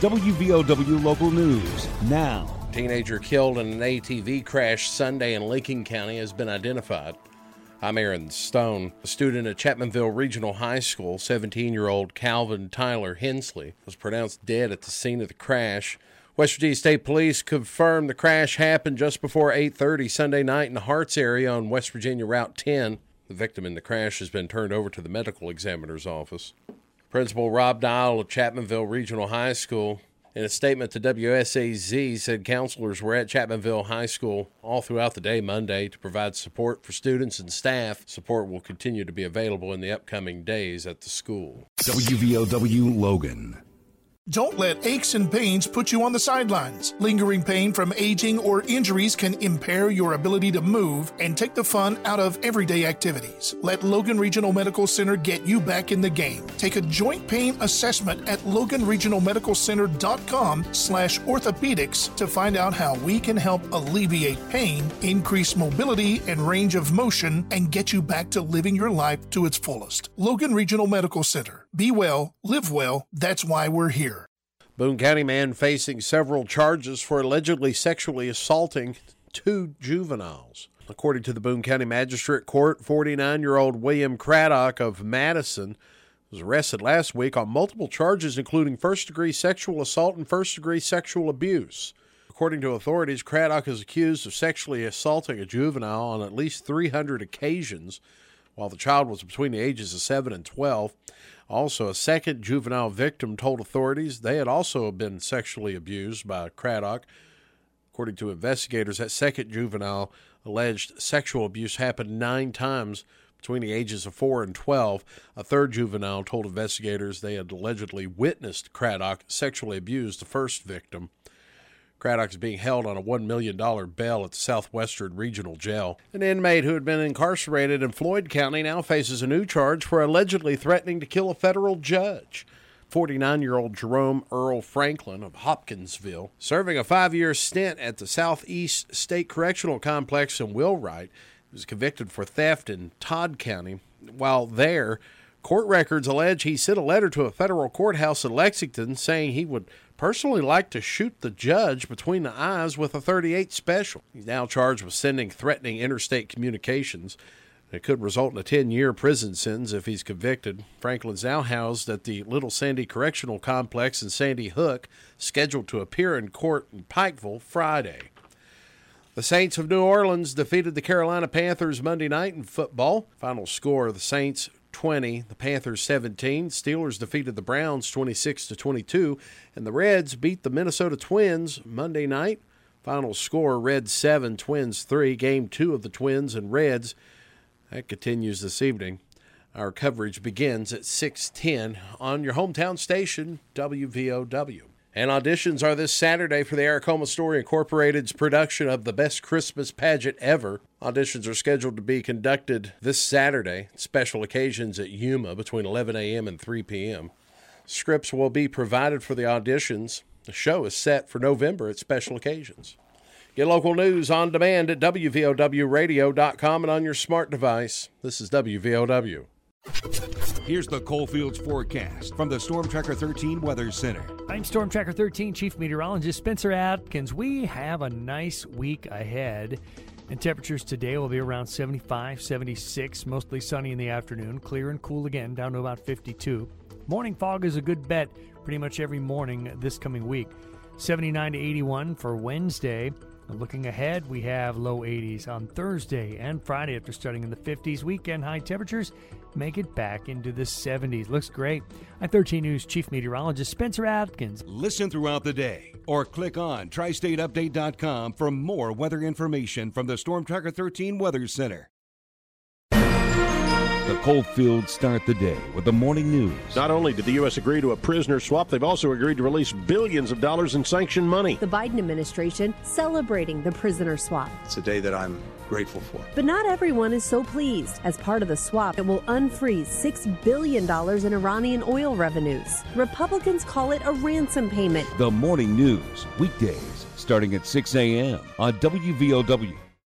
WVOW Local News now. Teenager killed in an ATV crash Sunday in Lincoln County has been identified. I'm Aaron Stone. A student at Chapmanville Regional High School, 17 year old Calvin Tyler Hensley, was pronounced dead at the scene of the crash. West Virginia State Police confirmed the crash happened just before 8:30 Sunday night in the Harts area on West Virginia Route 10. The victim in the crash has been turned over to the medical examiner's office. Principal Rob Dial of Chapmanville Regional High School, in a statement to WSAZ, said counselors were at Chapmanville High School all throughout the day Monday to provide support for students and staff. Support will continue to be available in the upcoming days at the school. WVOW Logan. Don't let aches and pains put you on the sidelines. Lingering pain from aging or injuries can impair your ability to move and take the fun out of everyday activities. Let Logan Regional Medical Center get you back in the game. Take a joint pain assessment at loganregionalmedicalcenter.com slash orthopedics to find out how we can help alleviate pain, increase mobility and range of motion, and get you back to living your life to its fullest. Logan Regional Medical Center. Be well, live well. That's why we're here. Boone County man facing several charges for allegedly sexually assaulting two juveniles. According to the Boone County Magistrate Court, 49 year old William Craddock of Madison was arrested last week on multiple charges, including first degree sexual assault and first degree sexual abuse. According to authorities, Craddock is accused of sexually assaulting a juvenile on at least 300 occasions while the child was between the ages of 7 and 12. Also, a second juvenile victim told authorities they had also been sexually abused by Craddock. According to investigators, that second juvenile alleged sexual abuse happened nine times between the ages of 4 and 12. A third juvenile told investigators they had allegedly witnessed Craddock sexually abuse the first victim. Craddock is being held on a $1 million bail at the Southwestern Regional Jail. An inmate who had been incarcerated in Floyd County now faces a new charge for allegedly threatening to kill a federal judge. 49 year old Jerome Earl Franklin of Hopkinsville, serving a five year stint at the Southeast State Correctional Complex in Wheelwright, was convicted for theft in Todd County. While there, court records allege he sent a letter to a federal courthouse in Lexington saying he would personally like to shoot the judge between the eyes with a 38 special. He's now charged with sending threatening interstate communications. It could result in a 10 year prison sentence if he's convicted. Franklin's now housed at the Little Sandy Correctional Complex in Sandy Hook, scheduled to appear in court in Pikeville Friday. The Saints of New Orleans defeated the Carolina Panthers Monday night in football. Final score the Saints 20, the Panthers 17. Steelers defeated the Browns 26 to 22, and the Reds beat the Minnesota Twins Monday night. Final score Reds 7, Twins 3. Game 2 of the Twins and Reds. That continues this evening. Our coverage begins at 6:10 on your hometown station WVOW. And auditions are this Saturday for the Aracoma Story Incorporated's production of the best Christmas pageant ever. Auditions are scheduled to be conducted this Saturday, special occasions at Yuma between 11 a.m. and 3 p.m. Scripts will be provided for the auditions. The show is set for November at special occasions. Get local news on demand at WVOWradio.com and on your smart device. This is WVOW. Here's the Coalfields forecast from the Storm Tracker 13 Weather Center. I'm Storm Tracker 13 Chief Meteorologist Spencer Atkins. We have a nice week ahead. And temperatures today will be around 75, 76, mostly sunny in the afternoon, clear and cool again, down to about 52. Morning fog is a good bet pretty much every morning this coming week. 79 to 81 for Wednesday. Looking ahead, we have low 80s on Thursday and Friday after starting in the 50s. Weekend high temperatures make it back into the 70s. Looks great. I'm 13 News Chief Meteorologist Spencer Atkins. Listen throughout the day or click on tristateupdate.com for more weather information from the Storm Tracker 13 Weather Center. The Coalfields start the day with the morning news. Not only did the U.S. agree to a prisoner swap, they've also agreed to release billions of dollars in sanctioned money. The Biden administration celebrating the prisoner swap. It's a day that I'm grateful for. But not everyone is so pleased. As part of the swap, it will unfreeze $6 billion in Iranian oil revenues. Republicans call it a ransom payment. The morning news, weekdays starting at 6 a.m. on WVOW